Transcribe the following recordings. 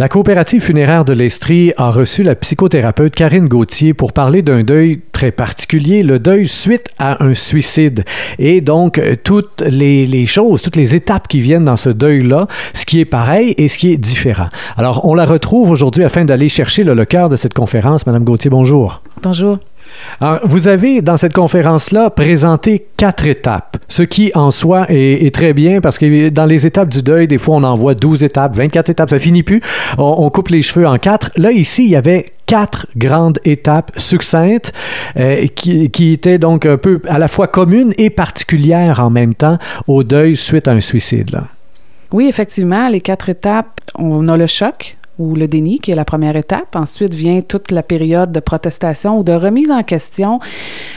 La coopérative funéraire de l'Estrie a reçu la psychothérapeute Karine Gauthier pour parler d'un deuil très particulier, le deuil suite à un suicide. Et donc, euh, toutes les, choses, toutes les étapes qui viennent dans ce deuil-là, ce qui est pareil et ce qui est différent. Alors, on la retrouve aujourd'hui afin d'aller chercher le, le cœur de cette conférence. Madame Gauthier, bonjour. Bonjour. Alors, vous avez, dans cette conférence-là, présenté quatre étapes, ce qui, en soi, est, très bien parce que dans les étapes du deuil, des fois, on en voit 12 étapes, 24 étapes, ça finit plus. On, coupe les cheveux en quatre. Là, ici, il y avait quatre grandes étapes succinctes euh, qui, étaient donc un peu à la fois communes et particulières en même temps au deuil suite à un suicide. Oui, effectivement, les quatre étapes, on a le choc, ou le déni, qui est la première étape. Ensuite vient toute la période de protestation ou de remise en question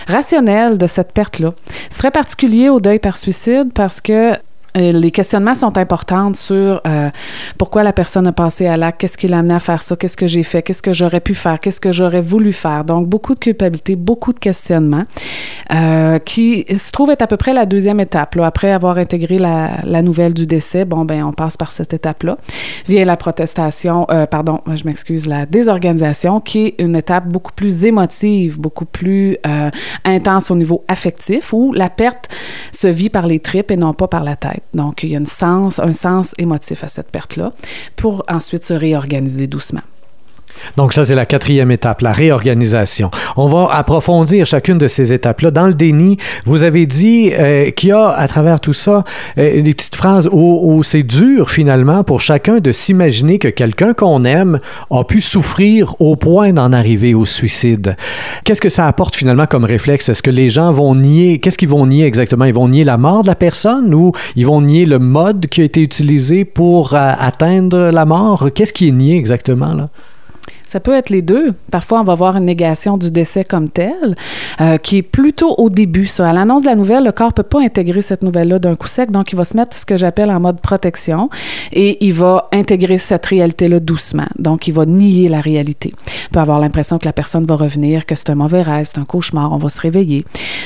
rationnelle de cette perte-là. C'est très particulier au deuil par suicide parce que les questionnements sont importants sur euh, pourquoi la personne a passé à l'acte, qu'est-ce qui l'a amené à faire ça, qu'est-ce que j'ai fait, qu'est-ce que j'aurais pu faire, qu'est-ce que j'aurais voulu faire. Donc, beaucoup de culpabilité, beaucoup de questionnements euh, qui se trouve être à peu près la deuxième étape. Là. Après avoir intégré la, la, nouvelle du décès, bon, ben on passe par cette étape-là. Vient la protestation, pardon, je m'excuse, la désorganisation, qui est une étape beaucoup plus émotive, beaucoup plus intense au niveau affectif, où la perte se vit par les tripes et non pas par la tête. Donc, il y a une sens, un sens émotif à cette perte-là pour ensuite se réorganiser doucement. Donc ça, c'est la quatrième étape, la réorganisation. On va approfondir chacune de ces étapes-là. Dans le déni, vous avez dit euh, qu'il y a à travers tout ça euh, des petites phrases où, c'est dur finalement pour chacun de s'imaginer que quelqu'un qu'on aime a pu souffrir au point d'en arriver au suicide. Qu'est-ce que ça apporte finalement comme réflexe? Est-ce que les gens vont nier, qu'est-ce qu'ils vont nier exactement? Ils vont nier la mort de la personne ou ils vont nier le mode qui a été utilisé pour euh, atteindre la mort? Qu'est-ce qui est nié exactement là? Ça peut être les deux. Parfois, on va voir une négation du décès comme tel, euh, qui est plutôt au début. Ça. À l'annonce de la nouvelle, le corps ne peut pas intégrer cette nouvelle-là d'un coup sec, donc il va se mettre ce que j'appelle en mode protection et il va intégrer cette réalité-là doucement. Donc, il va nier la réalité. Il peut avoir l'impression que la personne va revenir, que c'est un mauvais rêve, c'est un cauchemar, on va se réveiller.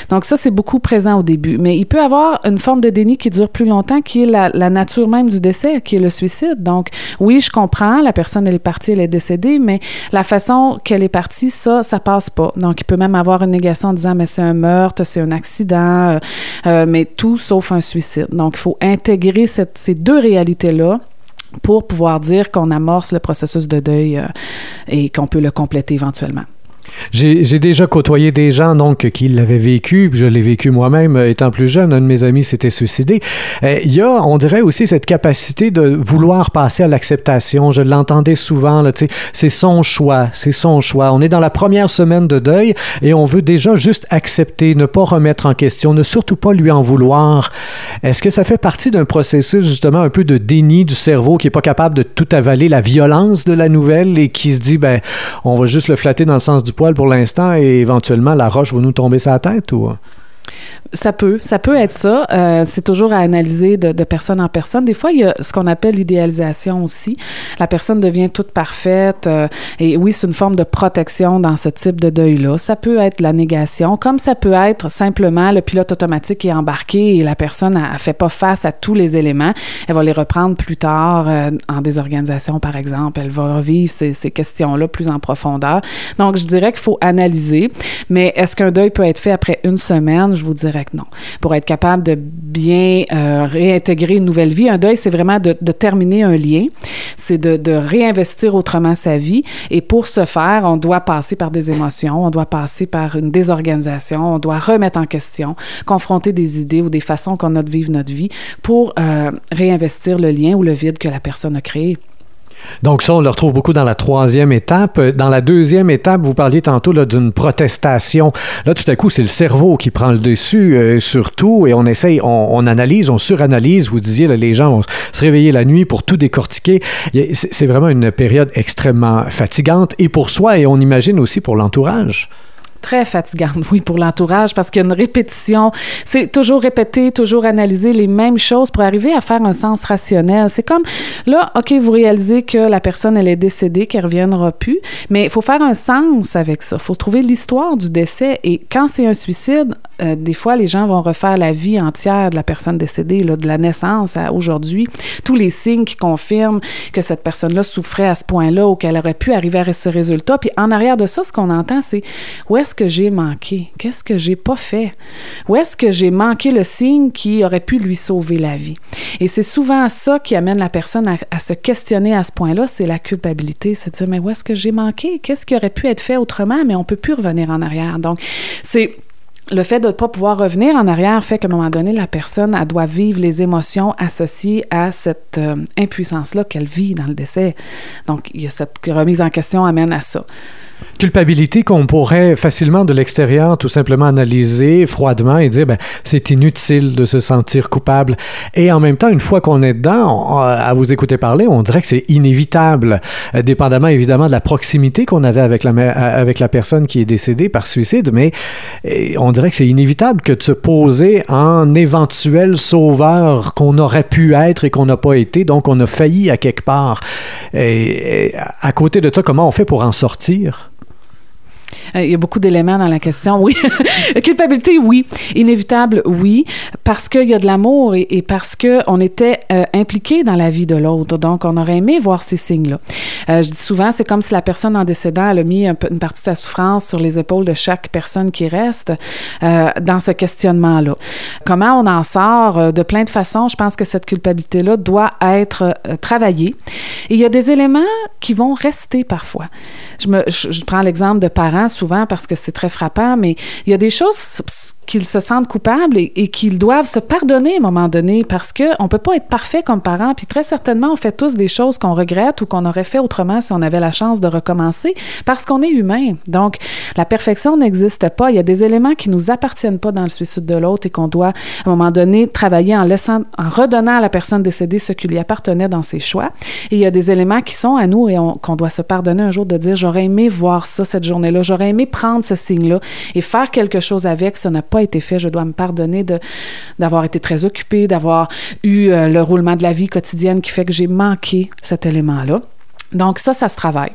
Donc, ça, c'est beaucoup présent au début. Mais il peut avoir une forme de déni qui dure plus longtemps, qui est la, la nature même du décès, qui est le suicide. Donc, oui, je comprends, la personne, elle est partie, elle est décédée, mais la façon qu'elle est partie, ça, ça passe pas. Donc, il peut même avoir une négation en disant, mais c'est un meurtre, c'est un accident, euh, euh, mais tout sauf un suicide. Donc, il faut intégrer ces deux réalités-là pour pouvoir dire qu'on amorce le processus de deuil euh, et qu'on peut le compléter éventuellement. J'ai déjà côtoyé des gens donc qui l'avaient vécu, je l'ai vécu moi-même euh, étant plus jeune. Un de mes amis s'était suicidé. Euh, il y a, on dirait aussi cette capacité de vouloir passer à l'acceptation. Je l'entendais souvent. C'est son choix, c'est son choix. On est dans la première semaine de deuil et on veut déjà juste accepter, ne pas remettre en question, ne surtout pas lui en vouloir. Est-ce que ça fait partie d'un processus justement un peu de déni du cerveau qui est pas capable de tout avaler la violence de la nouvelle et qui se dit ben on va juste le flatter dans le sens du poil pour l'instant et éventuellement la roche va nous tomber sur la tête ou? Ça peut, ça peut être ça. Euh, c'est toujours à analyser de, personne en personne. Des fois, il y a ce qu'on appelle l'idéalisation aussi. La personne devient toute parfaite. Euh, et oui, c'est une forme de protection dans ce type de deuil-là. Ça peut être la négation, comme ça peut être simplement le pilote automatique qui est embarqué et la personne ne fait pas face à tous les éléments. Elle va les reprendre plus tard euh, en désorganisation, par exemple. Elle va revivre ces, ces questions-là plus en profondeur. Donc, je dirais qu'il faut analyser. Mais est-ce qu'un deuil peut être fait après une semaine? Je vous dirais non. Pour être capable de bien euh, réintégrer une nouvelle vie, un deuil, c'est vraiment de, terminer un lien, c'est de, réinvestir autrement sa vie. Et pour ce faire, on doit passer par des émotions, on doit passer par une désorganisation, on doit remettre en question, confronter des idées ou des façons qu'on a de vivre notre vie pour euh, réinvestir le lien ou le vide que la personne a créé. Donc ça, on le retrouve beaucoup dans la troisième étape. Dans la deuxième étape, vous parliez tantôt d'une protestation. Là, tout à coup, c'est le cerveau qui prend le dessus euh, sur tout et on essaye, on, analyse, on suranalyse. Vous disiez, les gens vont se réveiller la nuit pour tout décortiquer. C'est vraiment une période extrêmement fatigante et pour soi et on imagine aussi pour l'entourage. Très fatigante, oui, pour l'entourage, parce qu'il y a une répétition. C'est toujours répéter, toujours analyser les mêmes choses pour arriver à faire un sens rationnel. C'est comme, là, OK, vous réalisez que la personne, elle est décédée, qu'elle ne reviendra plus, mais il faut faire un sens avec ça. Il faut trouver l'histoire du décès. Et quand c'est un suicide, euh, des fois, les gens vont refaire la vie entière de la personne décédée, là, de la naissance à aujourd'hui. Tous les signes qui confirment que cette personne-là souffrait à ce point-là ou qu'elle aurait pu arriver à ce résultat. Puis en arrière de ça, ce qu'on entend, c'est où est-ce que j'ai manqué? Qu'est-ce que j'ai pas fait? Où est-ce que j'ai manqué le signe qui aurait pu lui sauver la vie? Et c'est souvent ça qui amène la personne à, à se questionner à ce point-là, c'est la culpabilité. C'est de dire, mais où est-ce que j'ai manqué? Qu'est-ce qui aurait pu être fait autrement? Mais on peut plus revenir en arrière. Donc, c'est le fait de ne pas pouvoir revenir en arrière fait qu'à un moment donné, la personne, elle doit vivre les émotions associées à cette euh, impuissance-là qu'elle vit dans le décès. Donc, il y a cette remise en question amène à ça. Culpabilité qu'on pourrait facilement de l'extérieur tout simplement analyser froidement et dire ben, c'est inutile de se sentir coupable. Et en même temps, une fois qu'on est dedans, à vous écouter parler, on dirait que c'est inévitable, euh, dépendamment évidemment de la proximité qu'on avait avec la, avec la personne qui est décédée par suicide, mais on dirait que c'est inévitable que de se poser en éventuel sauveur qu'on aurait pu être et qu'on n'a pas été, donc on a failli à quelque part. et à côté de ça, comment on fait pour en sortir? Euh, il y a beaucoup d'éléments dans la question. Oui. Culpabilité, oui. Inévitable, oui. Parce qu'il y a de l'amour et, parce qu'on était euh, impliqué dans la vie de l'autre. Donc, on aurait aimé voir ces signes-là. Euh, je dis souvent, c'est comme si la personne en décédant, elle a mis une partie de sa souffrance sur les épaules de chaque personne qui reste dans ce questionnement-là. Comment on en sort de plein de façons? Je pense que cette culpabilité-là doit être travaillée. Et il y a des éléments qui vont rester parfois. Je, prends l'exemple de parents parce que c'est très frappant, mais il y a des choses qu'ils se sentent coupables et, qu'ils doivent se pardonner à un moment donné parce qu'on ne peut pas être parfait comme parent. Puis très certainement, on fait tous des choses qu'on regrette ou qu'on aurait fait autrement si on avait la chance de recommencer parce qu'on est humain. Donc, la perfection n'existe pas. Il y a des éléments qui nous appartiennent pas dans le suicide de l'autre et qu'on doit, à un moment donné, travailler en laissant, en redonnant à la personne décédée ce qui lui appartenait dans ses choix. Et il y a des éléments qui sont à nous et qu'on doit se pardonner un jour de dire j'aurais aimé voir ça cette journée-là, j'aurais aimé prendre ce signe-là et faire quelque chose avec. Ça n'a pas été fait. Je dois me pardonner d'avoir été très occupée, d'avoir eu euh, le roulement de la vie quotidienne qui fait que j'ai manqué cet élément-là. Donc ça, ça se travaille.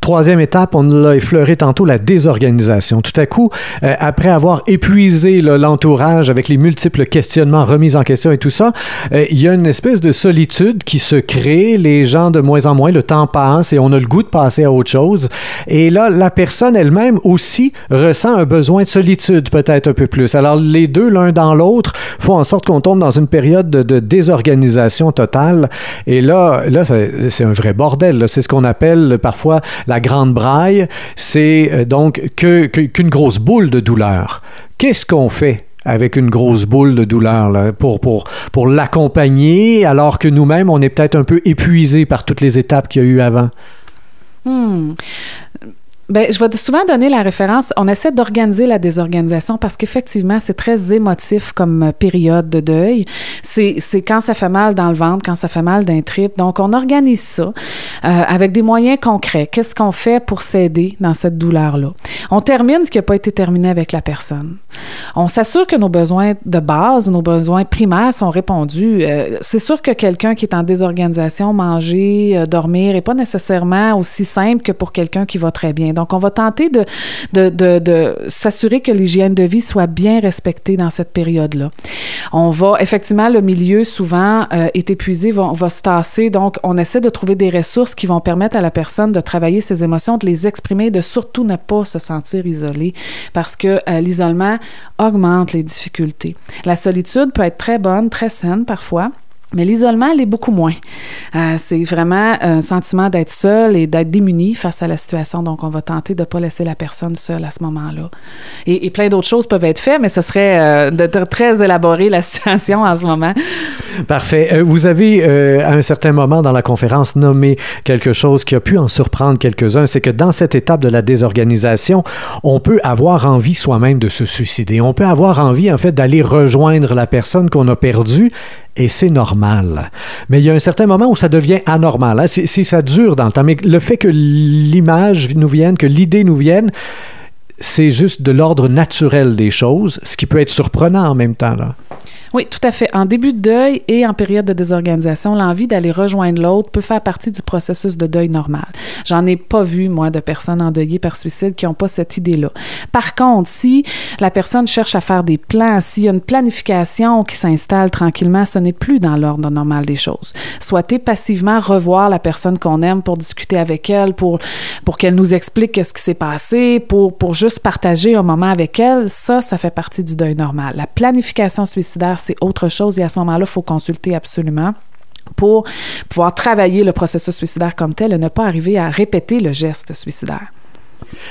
Troisième étape, on l'a effleuré tantôt, la désorganisation. Tout à coup, euh, après avoir épuisé l'entourage avec les multiples questionnements, remises en question et tout ça, euh, il y a une espèce de solitude qui se crée. Les gens, de moins en moins, le temps passe et on a le goût de passer à autre chose. Et là, la personne elle-même aussi ressent un besoin de solitude, peut-être un peu plus. Alors, les deux, l'un dans l'autre, font en sorte qu'on tombe dans une période de, désorganisation totale. Et là, là c'est un vrai bordel. C'est ce qu'on appelle parfois la grande braille, c'est euh, donc qu'une grosse boule de douleur. Qu'est-ce qu'on fait avec une grosse boule de douleur pour, pour, pour l'accompagner alors que nous-mêmes, on est peut-être un peu épuisé par toutes les étapes qu'il y a eu avant? Hmm. Bien, je vais souvent donner la référence. On essaie d'organiser la désorganisation parce qu'effectivement, c'est très émotif comme euh, période de deuil. C'est, quand ça fait mal dans le ventre, quand ça fait mal d'un trip. Donc, on organise ça euh, avec des moyens concrets. Qu'est-ce qu'on fait pour s'aider dans cette douleur-là? On termine ce qui n'a pas été terminé avec la personne. On s'assure que nos besoins de base, nos besoins primaires sont répondus. Euh, c'est sûr que quelqu'un qui est en désorganisation, manger, dormir, n'est pas nécessairement aussi simple que pour quelqu'un qui va très bien. On va tenter de, s'assurer que l'hygiène de vie soit bien respectée dans cette période-là. On va, effectivement, le milieu souvent euh, est épuisé, va, se tasser. Donc, on essaie de trouver des ressources qui vont permettre à la personne de travailler ses émotions, de les exprimer, de surtout ne pas se sentir isolé parce que euh, l'isolement augmente les difficultés. La solitude peut être très bonne, très saine parfois. Mais l'isolement, elle est beaucoup moins. Euh, c'est vraiment un sentiment d'être seul et d'être démuni face à la situation. Donc, on va tenter de ne pas laisser la personne seule à ce moment-là. Et, plein d'autres choses peuvent être faites, mais ce serait euh, de, très élaborer la situation en ce moment. Parfait. Euh, vous avez, à un certain moment dans la conférence, nommé quelque chose qui a pu en surprendre quelques-uns. C'est que dans cette étape de la désorganisation, on peut avoir envie soi-même de se suicider. On peut avoir envie, en fait, d'aller rejoindre la personne qu'on a perdue et c'est normal. Mais il y a un certain moment où ça devient anormal. Hein. Si, ça dure dans le temps, mais le fait que l'image nous vienne, que l'idée nous vienne, c'est juste de l'ordre naturel des choses, ce qui peut être surprenant en même temps. Là. Oui, tout à fait. En début de deuil et en période de désorganisation, l'envie d'aller rejoindre l'autre peut faire partie du processus de deuil normal. J'en ai pas vu, moi, de personnes endeuillées par suicide qui n'ont pas cette idée-là. Par contre, si la personne cherche à faire des plans, s'il y a une planification qui s'installe tranquillement, ce n'est plus dans l'ordre normal des choses. Souhaiter passivement revoir la personne qu'on aime pour discuter avec elle, pour, pour qu'elle nous explique qu'est-ce qui s'est passé, pour, pour juste partager un moment avec elle, ça, ça fait partie du deuil normal. La planification suicidaire, c'est autre chose et à ce moment-là, il faut consulter absolument pour pouvoir travailler le processus suicidaire comme tel et ne pas arriver à répéter le geste suicidaire.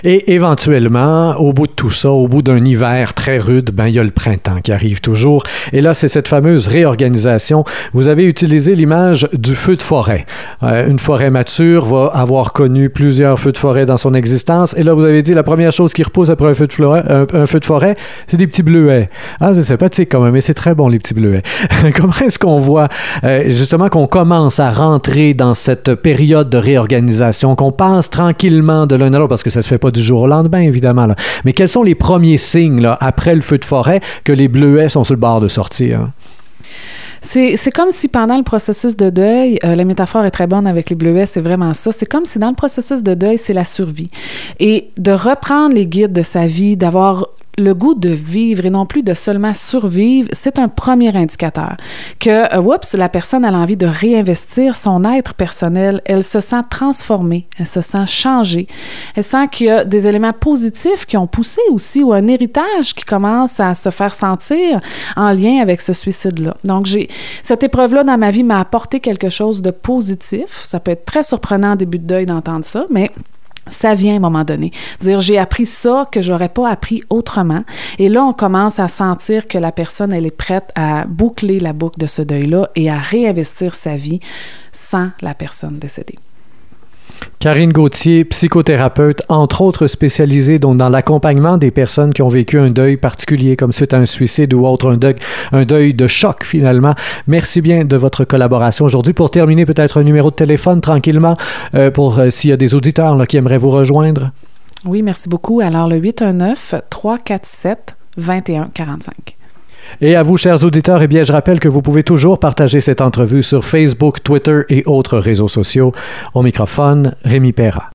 Et éventuellement, au bout de tout ça, au bout d'un hiver très rude, ben il y a le printemps qui arrive toujours. Et là, c'est cette fameuse réorganisation. Vous avez utilisé l'image du feu de forêt. Euh, une forêt mature va avoir connu plusieurs feux de forêt dans son existence. Et là, vous avez dit la première chose qui repousse après un feu de forêt, c'est des petits bleuets. Ah, c'est sympathique quand même, mais c'est très bon les petits bleuets. Comment est-ce qu'on voit euh, justement qu'on commence à rentrer dans cette période de réorganisation, qu'on passe tranquillement de l'un à l'autre? Parce que ça se fait pas du jour au lendemain, évidemment. Là. Mais quels sont les premiers signes, après le feu de forêt, que les bleuets sont sur le bord de sortir? C'est comme si pendant le processus de deuil, euh, la métaphore est très bonne avec les bleuets, c'est vraiment ça. C'est comme si dans le processus de deuil, c'est la survie. Et de reprendre les guides de sa vie, d'avoir le goût de vivre et non plus de seulement survivre, c'est un premier indicateur que, euh, oups, la personne a envie de réinvestir son être personnel. Elle se sent transformée, elle se sent changée. Elle sent qu'il y a des éléments positifs qui ont poussé aussi ou un héritage qui commence à se faire sentir en lien avec ce suicide-là. Donc, j'ai cette épreuve-là dans ma vie m'a apporté quelque chose de positif. Ça peut être très surprenant en début de deuil d'entendre ça, mais ça vient à un moment donné. Dire j'ai appris ça que j'aurais pas appris autrement. Et là, on commence à sentir que la personne, elle est prête à boucler la boucle de ce deuil-là et à réinvestir sa vie sans la personne décédée. Karine Gauthier, psychothérapeute, entre autres spécialisée dans l'accompagnement des personnes qui ont vécu un deuil particulier, comme suite à un suicide ou autre, un deuil, un deuil de choc finalement. Merci bien de votre collaboration aujourd'hui. Pour terminer, peut-être un numéro de téléphone tranquillement euh, pour euh, s'il y a des auditeurs qui aimeraient vous rejoindre. Oui, merci beaucoup. Alors, le 819 347 2145. Et à vous, chers auditeurs, eh bien, je rappelle que vous pouvez toujours partager cette entrevue sur Facebook, Twitter et autres réseaux sociaux. Au microphone, Rémi Perra.